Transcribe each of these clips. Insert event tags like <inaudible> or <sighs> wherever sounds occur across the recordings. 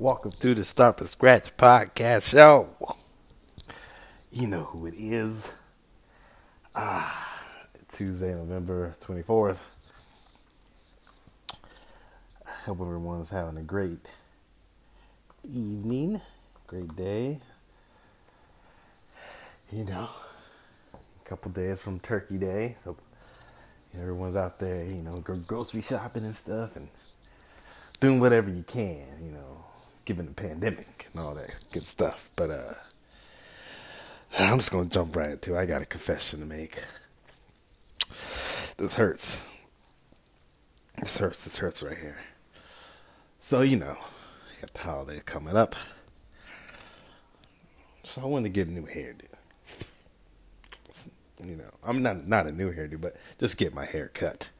Welcome to the Start from Scratch podcast show. You know who it is. Ah, Tuesday, November 24th. I hope everyone's having a great evening, great day. You know, a couple days from Turkey Day, so everyone's out there, you know, grocery shopping and stuff and doing whatever you can, you know, given the pandemic and all that good stuff. But uh I'm just gonna jump right into it. I got a confession to make. This hurts. This hurts, this hurts right here. So, you know, got the holiday coming up. So I wanted to get a new hairdo. You know, I'm not not a new hairdo, but just get my hair cut.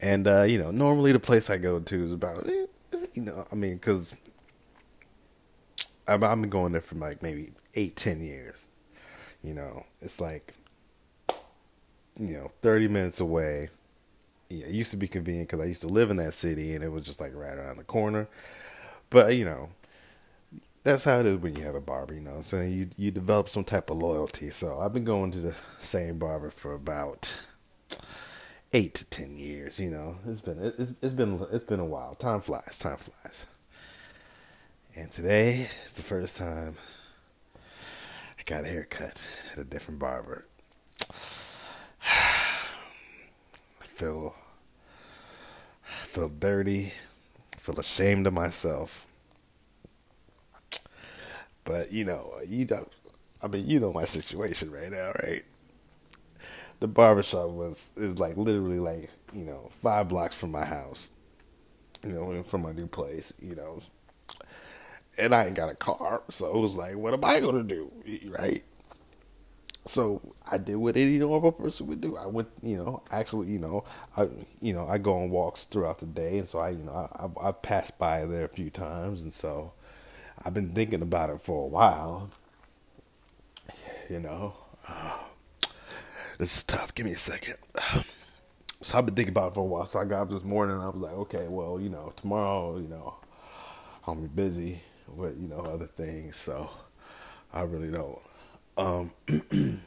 And uh, you know, normally the place I go to is about, eh, you know, I mean, because I've, been going there for like maybe eight, ten years. You know, it's like, you know, thirty minutes away. Yeah, it used to be convenient because I used to live in that city, and it was just like right around the corner. But you know, that's how it is when you have a barber. You know, I'm saying you you develop some type of loyalty. So I've been going to the same barber for about eight to ten years. You know, it's been it's, it's been it's been a while. Time flies. Time flies. And today is the first time I got a haircut at a different barber. <sighs> I feel I feel dirty. I feel ashamed of myself. But you know, you don't. I mean, you know my situation right now, right? The barbershop was is like literally like you know five blocks from my house. You know, from my new place. You know, and I ain't got a car, so it was like, what am I gonna do, right? So I did what any normal person would do. I went, you know, actually, you know, I, you know, I go on walks throughout the day, and so I, you know, I, I, I passed by there a few times, and so I've been thinking about it for a while. You know, <sighs> this is tough. Give me a second. <sighs> So I've been thinking about it for a while. So I got up this morning, and I was like, okay, well, you know, tomorrow, you know, I'll be busy with you know other things. So I really don't. Um, <clears throat>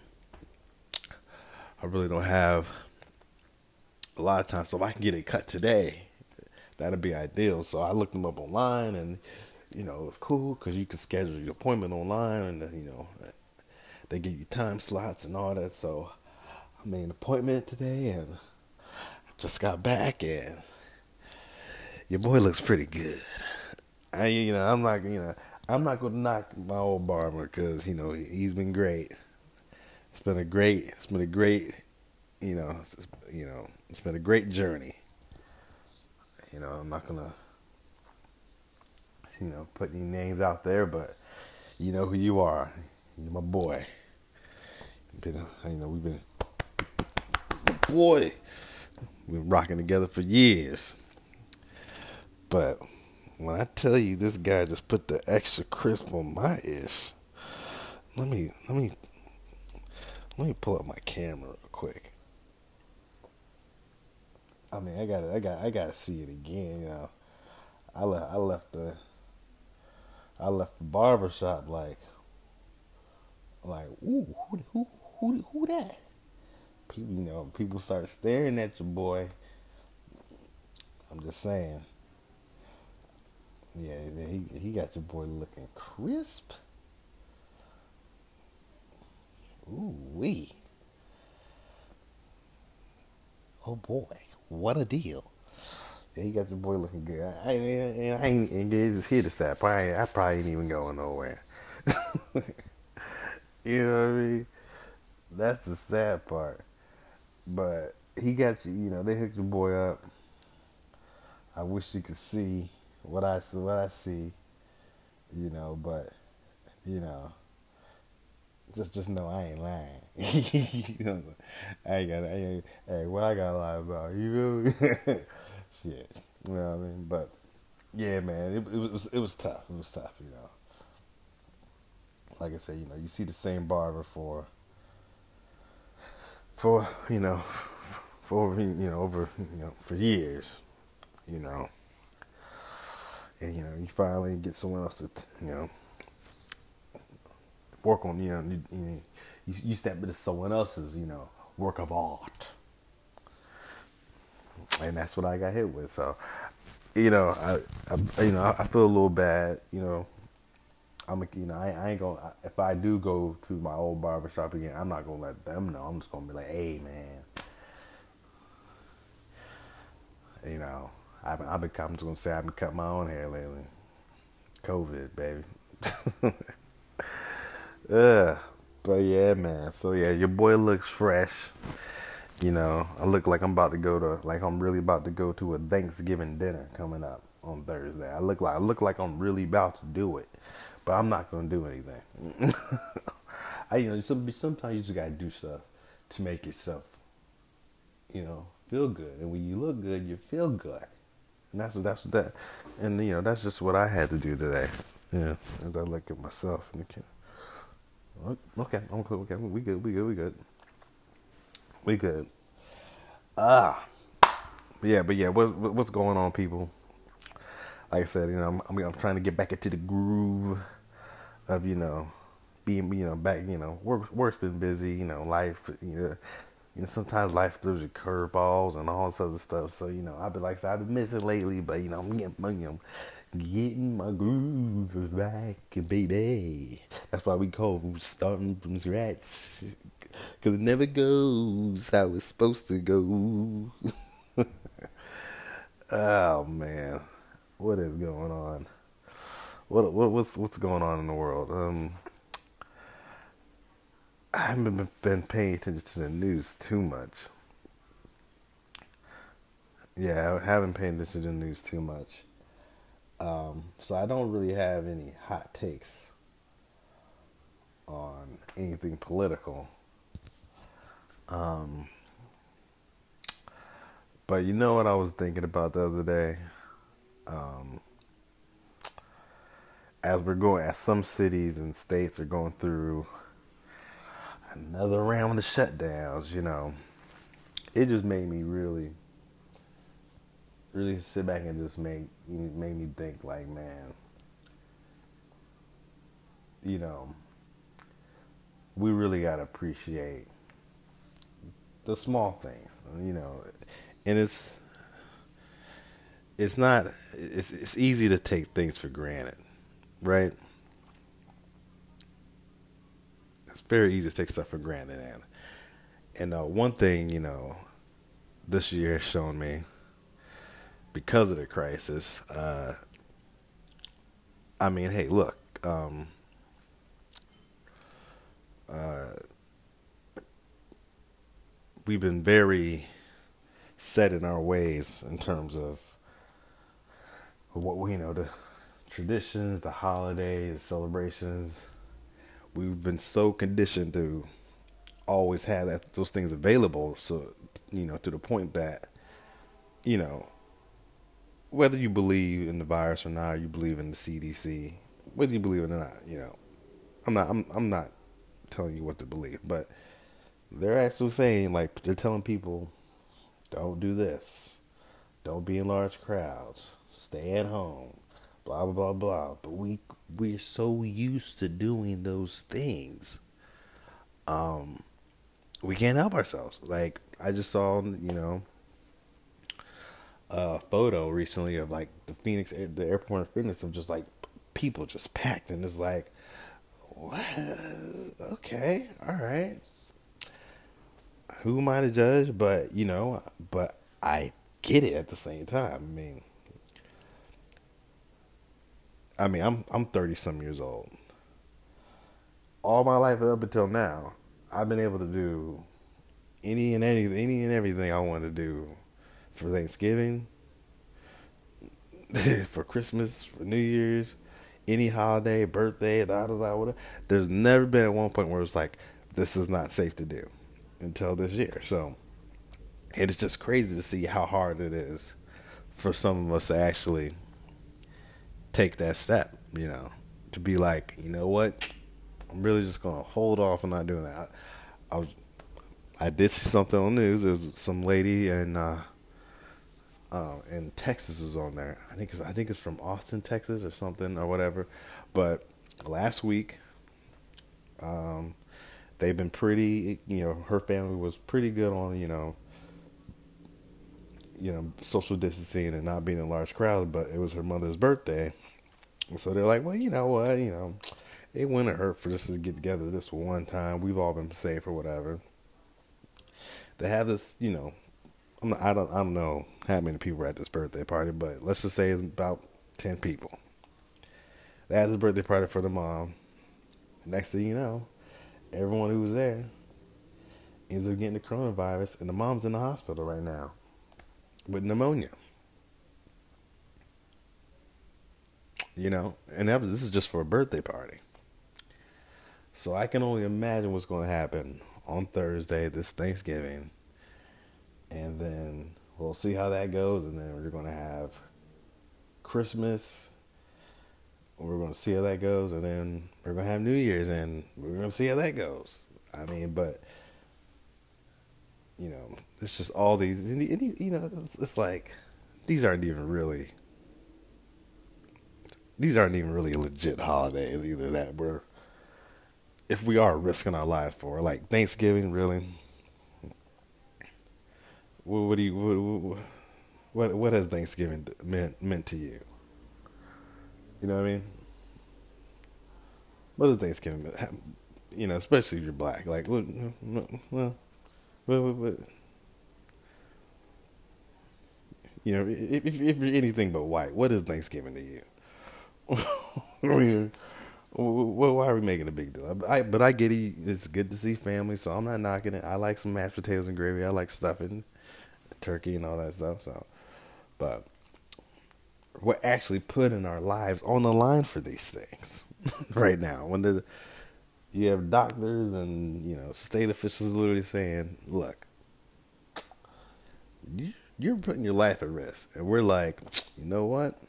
I really don't have a lot of time. So if I can get it cut today, that'd be ideal. So I looked them up online, and you know it's cool because you can schedule your appointment online, and you know they give you time slots and all that. So I made an appointment today, and I just got back, and your boy looks pretty good. I, you know, I'm not, you know, I'm not gonna knock my old barber because you know he's been great. It's been a great, it's been a great, you know, you know, it's been a great journey. You know, I'm not gonna, you know, put any names out there, but you know who you are. You're my boy. Been, you know, we've been, boy, we've been rocking together for years. But when I tell you this guy just put the extra crisp on my ish, let me let me let me pull up my camera real quick. I mean, I got I got I got to see it again. You know, I left I left the I left the barber shop like like ooh who who who who that? People, you know, people start staring at your boy. I'm just saying. Yeah, he he got your boy looking crisp. Ooh wee. Oh boy, what a deal! Yeah, he got your boy looking good. I, I, I ain't engaged here to step. I I probably ain't even going nowhere. <laughs> you know what I mean? That's the sad part. But he got you. You know, they hooked your boy up. I wish you could see what I see, what I see, you know. But you know, just just know I ain't lying. <laughs> you know, I ain't got. I ain't, hey, what I got to lie about? You feel me? <laughs> Shit, you know what I mean? But yeah, man, it, it was it was tough. It was tough, you know. Like I said, you know, you see the same barber for for you know for you know over you know for years, you know and you know you finally get someone else to, you know, work on, you know, you, you, you step into someone else's, you know, work of art. And that's what I got hit with. So, you know, I, I you know, I feel a little bad, you know, I'm, you know, I, I ain't gonna. If I do go to my old barber shop again, I'm not gonna let them know. I'm just gonna be like, "Hey, man, you know, I've I've been, I'm just gonna say I've been cutting my own hair lately. COVID, baby. <laughs> yeah, but yeah, man. So yeah, your boy looks fresh. You know, I look like I'm about to go to, like I'm really about to go to a Thanksgiving dinner coming up on Thursday. I look like I look like I'm really about to do it but I'm not gonna do anything. <laughs> I you know sometimes you just gotta do stuff to make yourself, you know, feel good. And when you look good, you feel good. And that's what that's what that, and you know that's just what I had to do today. Yeah, as I look at myself in the camera. Okay, I'm cool. Okay, we good. We good. We good. We good. Ah, yeah, but yeah, what, what's going on, people? Like I said, you know, I'm, I'm, I'm trying to get back into the groove of you know being you know back you know work work's been busy you know life you know you know sometimes life throws you curveballs and all this other stuff. So you know I've been like I I've been missing lately but you know I'm getting my, getting my groove back baby. That's why we call starting from scratch. Because it never goes how it's supposed to go. <laughs> Oh man. What is going on? What, what what's what's going on in the world? Um, I haven't been paying attention to the news too much. Yeah, I haven't paid attention to the news too much. Um, so I don't really have any hot takes on anything political. Um, but you know what I was thinking about the other day? Um, as we're going, as some cities and states are going through another round of shutdowns, you know, it just made me really, really sit back and just make made me think like, man, you know, we really gotta appreciate the small things, you know, and it's it's not it's it's easy to take things for granted right? It's very easy to take stuff for granted, and and uh, one thing you know, this year has shown me because of the crisis. Uh, I mean, hey, look. Um, uh, we've been very set in our ways in terms of what we you know the traditions, the holidays, the celebrations. We've been so conditioned to always have that those things available. So you know, to the point that you know, whether you believe in the virus or not, you believe in the CDC, whether you believe it or not, you know, I'm not, I'm, I'm not telling you what to believe, but they're actually saying like they're telling people, don't do this, don't be in large crowds, stay at home, blah blah blah blah. But we we're so used to doing those things. Um, we can't help ourselves. Like I just saw, you know, a photo recently of like the Phoenix, the airport of Phoenix, of just like people just packed, and it's like, what? Okay, all right. Who am I to judge? But you know, but I get it at the same time. I mean, I mean, I'm I'm 30 some years old. All my life up until now, I've been able to do any and any any and everything I want to do for Thanksgiving, <laughs> for Christmas, for New Year's, any holiday, birthday, da da da. Whatever. There's never been at one point where it's like this is not safe to do until this year. So it's just crazy to see how hard it is for some of us to actually take that step, you know, to be like, you know what, I'm really just gonna hold off on not doing that. I, I was, I did see something on the news. There was some lady in uh, um, and Texas is on there. I think it's, I think it's from Austin, Texas, or something or whatever. But last week, um, they've been pretty. You know, her family was pretty good on you know, you know, social distancing and not being in large crowds. But it was her mother's birthday, so they're like, well, you know what, you know, it wouldn't hurt for us to get together this one time. We've all been safe or whatever. They have this, you know, I'm I don't I don't know how many people were at this birthday party, but let's just say it's about ten people. They had this birthday party for the mom. Next thing you know, everyone who was there ends up getting the coronavirus, and the mom's in the hospital right now with pneumonia. You know, and that was, this is just for a birthday party. So I can only imagine what's going to happen on Thursday, this Thanksgiving, and then we'll see how that goes, and then we're going to have Christmas. We're going to see how that goes, and then we're going to have New Year's, and we're going to see how that goes. I mean, but you know, it's just all these, you know, it's like these aren't even really these aren't even really legit holidays either that we're if we are risking our lives for like Thanksgiving really? What, what do you what, what what has Thanksgiving meant meant to you? You know what I mean? What does Thanksgiving mean? you know especially if you're black. Like what well what, what, what? You know if, if you're anything but white what is Thanksgiving to you <laughs> why are we making a big deal? I, but I get it. It's good to see family, so I'm not knocking it. I like some mashed potatoes and gravy. I like stuffing, turkey, and all that stuff. So, but we're actually putting our lives on the line for these things <laughs> right now. When the you have doctors and you know state officials literally saying, "Look, you're putting your life at risk," and we're like, "You know what?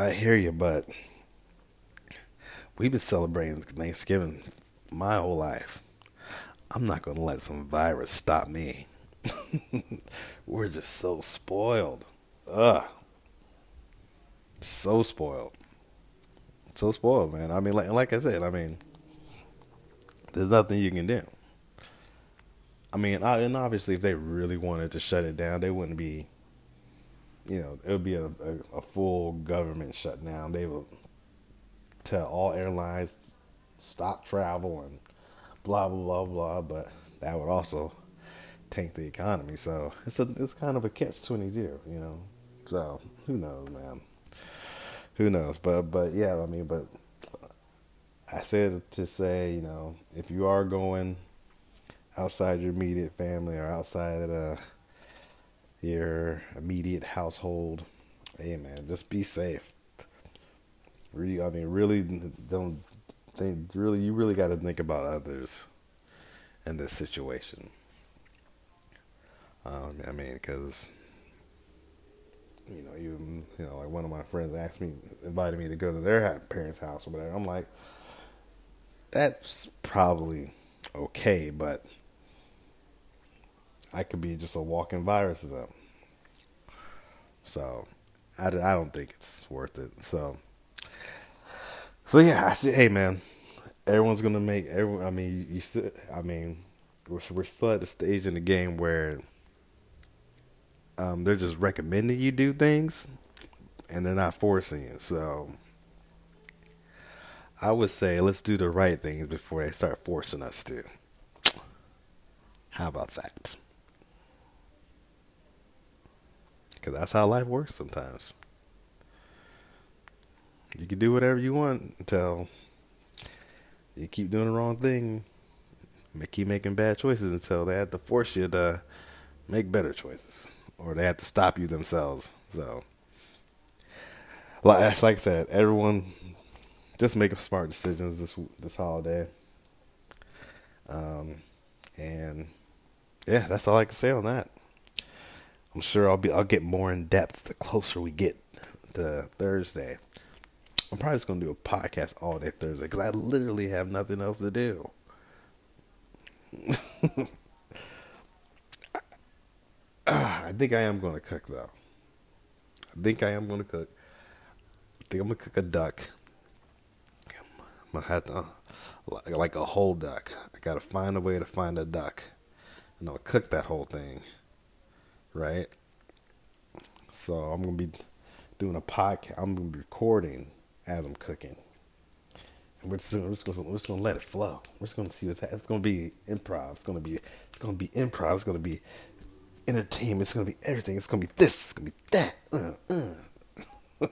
I hear you, but we've been celebrating Thanksgiving my whole life. I'm not going to let some virus stop me. <laughs> We're just so spoiled. Ugh. So spoiled. So spoiled, man. I mean, like, like I said, I mean, there's nothing you can do. I mean, and obviously, if they really wanted to shut it down, they wouldn't be you know, it would be a, a, a full government shutdown. They would tell all airlines stop travel and blah blah blah blah. But that would also tank the economy. So it's a it's kind of a catch twenty two, you know. So who knows, man? Who knows? But but yeah, I mean, but I said to say, you know, if you are going outside your immediate family or outside of the your immediate household. Hey man, just be safe. Really, I mean, really don't think. Really, you really got to think about others in this situation. Um, I mean, because you know, you you know, like one of my friends asked me, invited me to go to their parents' house or whatever. I'm like, that's probably okay, but I could be just a walking virus up. So I, I don't think it's worth it. So so yeah, I said, hey man, everyone's gonna make everyone. I mean, you still. I mean, we're we're still at the stage in the game where um, they're just recommending you do things, and they're not forcing you. So I would say let's do the right things before they start forcing us to. How about that? Because that's how life works sometimes. You can do whatever you want until you keep doing the wrong thing. Keep making bad choices until they have to force you to make better choices. Or they have to stop you themselves. So, like, I said, everyone just make smart decisions this this holiday. Um, and yeah, that's all I can say on that. I'm sure I'll be I'll get more in depth the closer we get to Thursday. I'm probably just gonna do a podcast all day Thursday because I literally have nothing else to do. <laughs> I think I am to cook though. I think I am to cook. I think I'm gonna cook a duck. I'm gonna have to, uh, like a whole duck. I gotta find a way to find a duck, and gonna cook that whole thing, right? So I'm gonna be doing a podcast. I'm gonna be recording as I'm cooking. And we're just, we're, just gonna, we're just gonna let it flow. We're just gonna see what's happening. It's gonna be improv. It's gonna be it's gonna be improv. It's gonna be entertainment. It's gonna be everything. It's gonna be this. It's gonna be that. Uh, uh.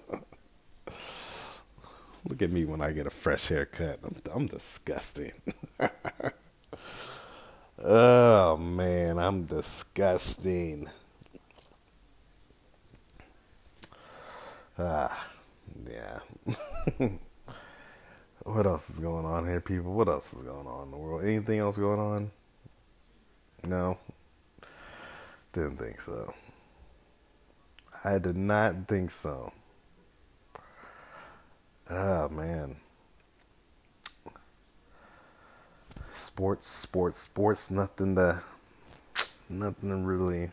<laughs> Look at me when I get a fresh haircut. I'm I'm disgusting. <laughs> oh man, I'm disgusting. Ah, yeah. <laughs> what else is going on here, people? What else is going on in the world? Anything else going on? No. Didn't think so. I did not think so. Oh man. Sports, sports, sports, nothing to nothing to really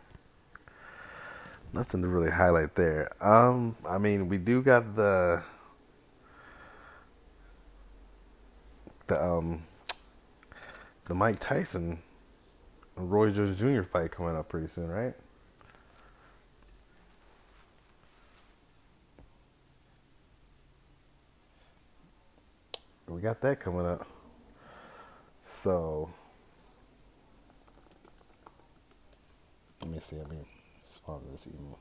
nothing to really highlight there. Um, I mean, we do got the the um the Mike Tyson Roy Jones Jr. fight coming up pretty soon, right? We got that coming up. So let me see. Let me respond to this email.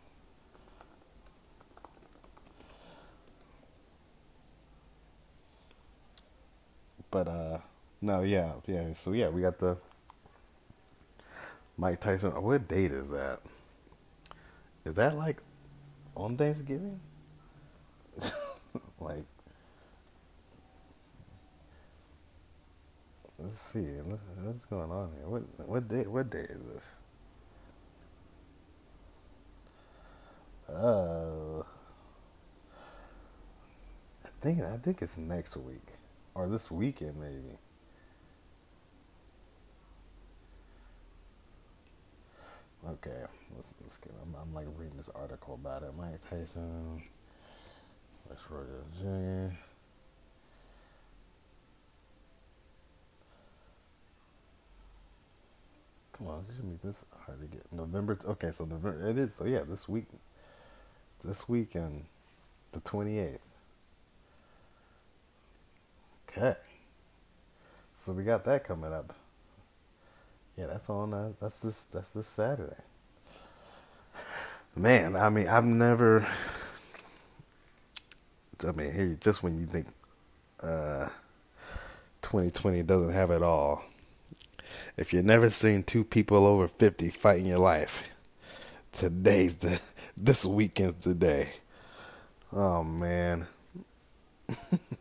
But uh no, yeah, yeah. So yeah, we got the Mike Tyson. What date is that? Is that like on Thanksgiving? <laughs> like, let's see. What's going on here? What what day? What day is this? I think I think it's next week or this weekend maybe. Okay, let's, let's get. I'm, I'm like reading this article about it. Mike Tyson, West Roger Jr. Come on, this should be this hard to get. November. Okay, so November. It is. So yeah, this week this weekend, the 28th. Okay. So we got that coming up. Yeah, that's on. Uh, that's this. That's this Saturday. Man, I mean, I've never. I mean, here, just when you think uh, 2020 doesn't have it all, if you've never seen two people over 50 fight in your life, today's the this weekend's the day. Oh man. <laughs>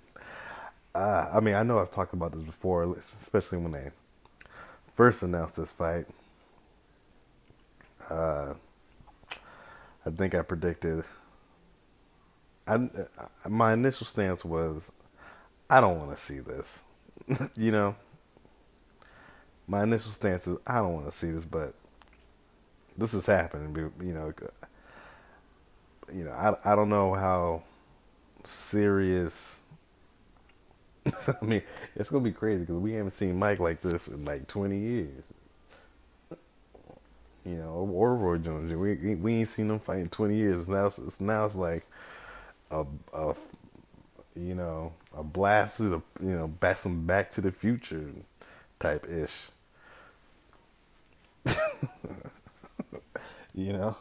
uh, I mean, I know I've talked about this before, especially when they first announced this fight. Uh, I think I predicted. I my initial stance was, I don't want to see this. <laughs> you know. My initial stance is I don't want to see this, but this is happening. You know, you know, I I don't know how serious. <laughs> I mean, it's gonna be crazy because we haven't seen Mike like this in like twenty years. You know, or Roy Jones. We we ain't seen them fight in twenty years. Now it's now it's like a a you know a blast to the you know back some Back to the Future type ish. <laughs> you know.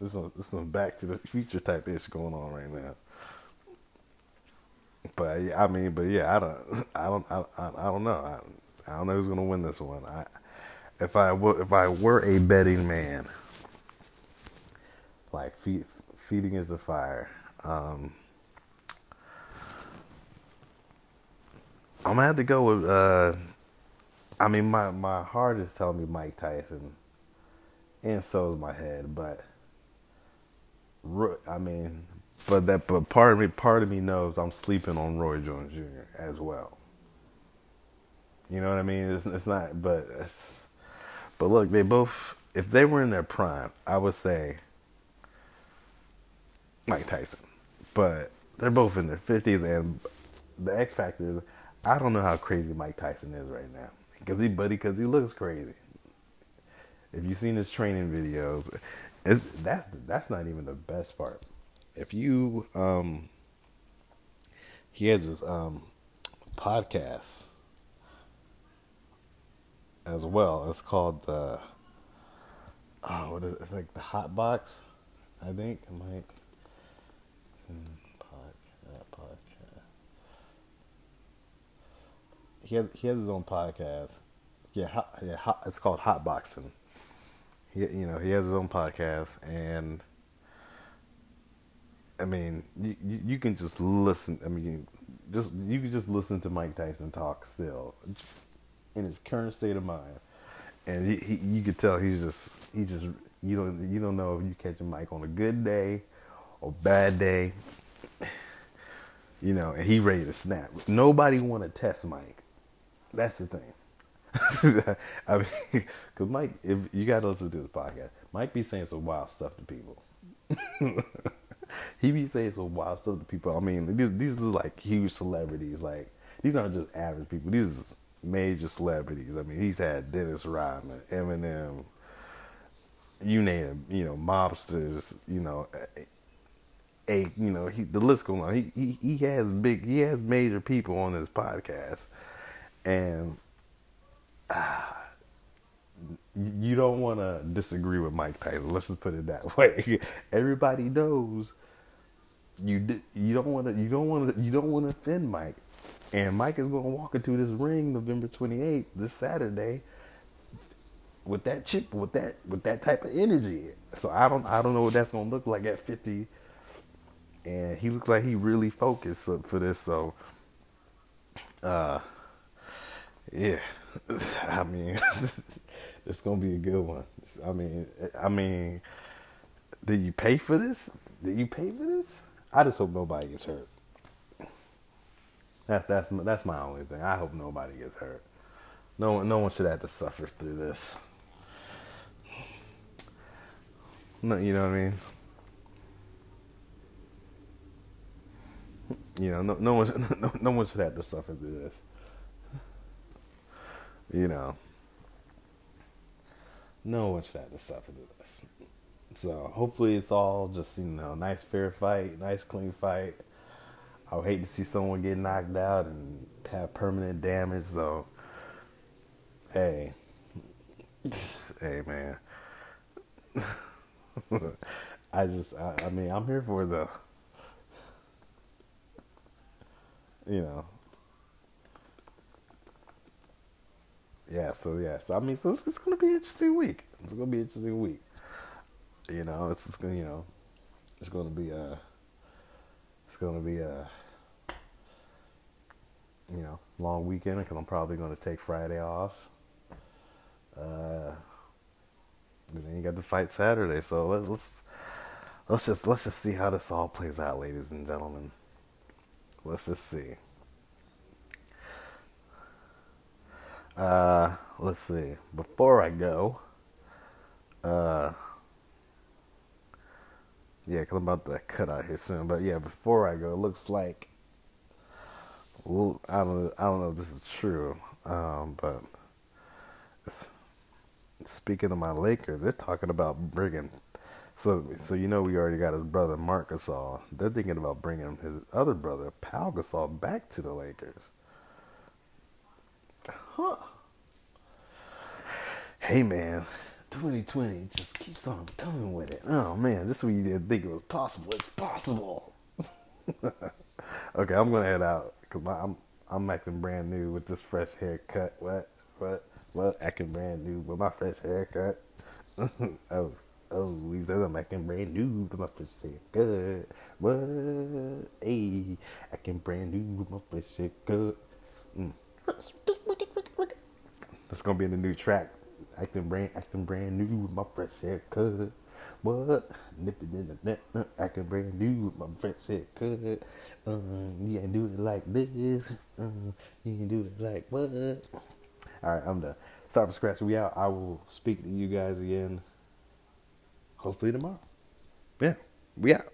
this there's some Back to the Future type ish going on right now. But I mean, but yeah, I don't, <laughs> I don't, I, I, I don't know. I, I don't know who's gonna win this one. I, if I were, if I were a betting man, like feed, feeding is a fire. Um, I'm gonna have to go with. Uh, I mean, my my heart is telling me Mike Tyson, and so is my head. But I mean, but that but part of me part of me knows I'm sleeping on Roy Jones Jr. as well. You know what I mean? It's it's not, but it's but look, they both if they were in their prime, I would say Mike Tyson. But they're both in their fifties, and the X factor is I don't know how crazy Mike Tyson is right now. Cause he, buddy, cause he looks crazy. If you've seen his training videos, that's that's not even the best part. If you, um, he has his um podcast as well. It's called the oh, what is it? It's like the Hot Box, I think. Mike. Hmm he has he has his own podcast. Yeah, hot, yeah, hot, it's called Hot Boxing. He, you know, he has his own podcast, and I mean, you, you, can just listen. I mean, just you can just listen to Mike Tyson talk still, in his current state of mind, and he, he you could tell he's just he just you don't you don't know if you catch Mike on a good day or bad day. You know, and he ready to snap. Nobody want to test Mike. That's the thing. <laughs> I mean, because Mike, if you got to listen to this podcast, Mike be saying some wild stuff to people. <laughs> he be saying some wild stuff to people. I mean, these these are like huge celebrities. Like these aren't just average people. These are major celebrities. I mean, he's had Dennis Rodman, Eminem, you name it, you know, mobsters, you know, a, you know, he, the list goes on. He, he he has big, he has major people on his podcast, and uh, you don't want to disagree with Mike Tyson. Let's just put it that <laughs> way. Everybody knows you you don't want to you don't want to you don't want to offend Mike, and Mike is going to walk into this ring November twenty eighth, this Saturday, with that chip, with that with that type of energy. So I don't I don't know what that's going to look like at fifty, and he looks like he really focused for this. So, uh, yeah, <laughs> I mean, <laughs> it's gonna be a good one. I mean, I mean, did you pay for this? Did you pay for this? I just hope nobody gets hurt. That's that's that's my only thing. I hope nobody gets hurt. No one, no one should have to suffer through this. No, you know what I mean. You know, no, no one, <laughs> no, no one should have to suffer through this you know, no one should have to suffer through this. So hopefully it's all just you know nice fair fight, nice clean fight. I would hate to see someone get knocked out and have permanent damage. So hey, <laughs> hey man, <laughs> I just I, I mean I'm here for the you know yeah, so yeah, so I mean, so it's, it's gonna be an interesting week. It's gonna be an interesting week. You know, it's, it's gonna, you know, it's gonna be a, it's gonna be a, you know, long weekend because I'm probably gonna take Friday off. Uh, and then you got the fight Saturday, so let's let's let's just let's just see how this all plays out, ladies and gentlemen. Let's just see. Uh, let's see. Before I go, uh, yeah, because I'm about to cut out here soon. But yeah, before I go, it looks like well, I don't I don't know if this is true, um, but speaking of my Lakers, they're talking about bringing. So so you know we already got his brother Marc Gasol. They're thinking about bringing his other brother Pau Gasol back to the Lakers. Huh. Hey man, 2020 just keeps on coming with it. Oh man, this week you didn't think it was possible. It's possible. <laughs> okay, I'm gonna head out because I'm I'm acting brand new with this fresh haircut. What what what? Acting brand new with my fresh haircut. <laughs> oh oh, he says I'm acting brand new with my fresh haircut. What? Hey, acting brand new with my fresh haircut. Mm. That's gonna be in the new track. Acting brand, acting brand new with my fresh haircut. What? Nipping in the net, uh, acting brand new with my fresh haircut. Uh, you ain't do it like this. Uh, you ain't do it like what? All right, I'm done. Start from scratch. We out. I will speak to you guys again. Hopefully tomorrow. Yeah, we out.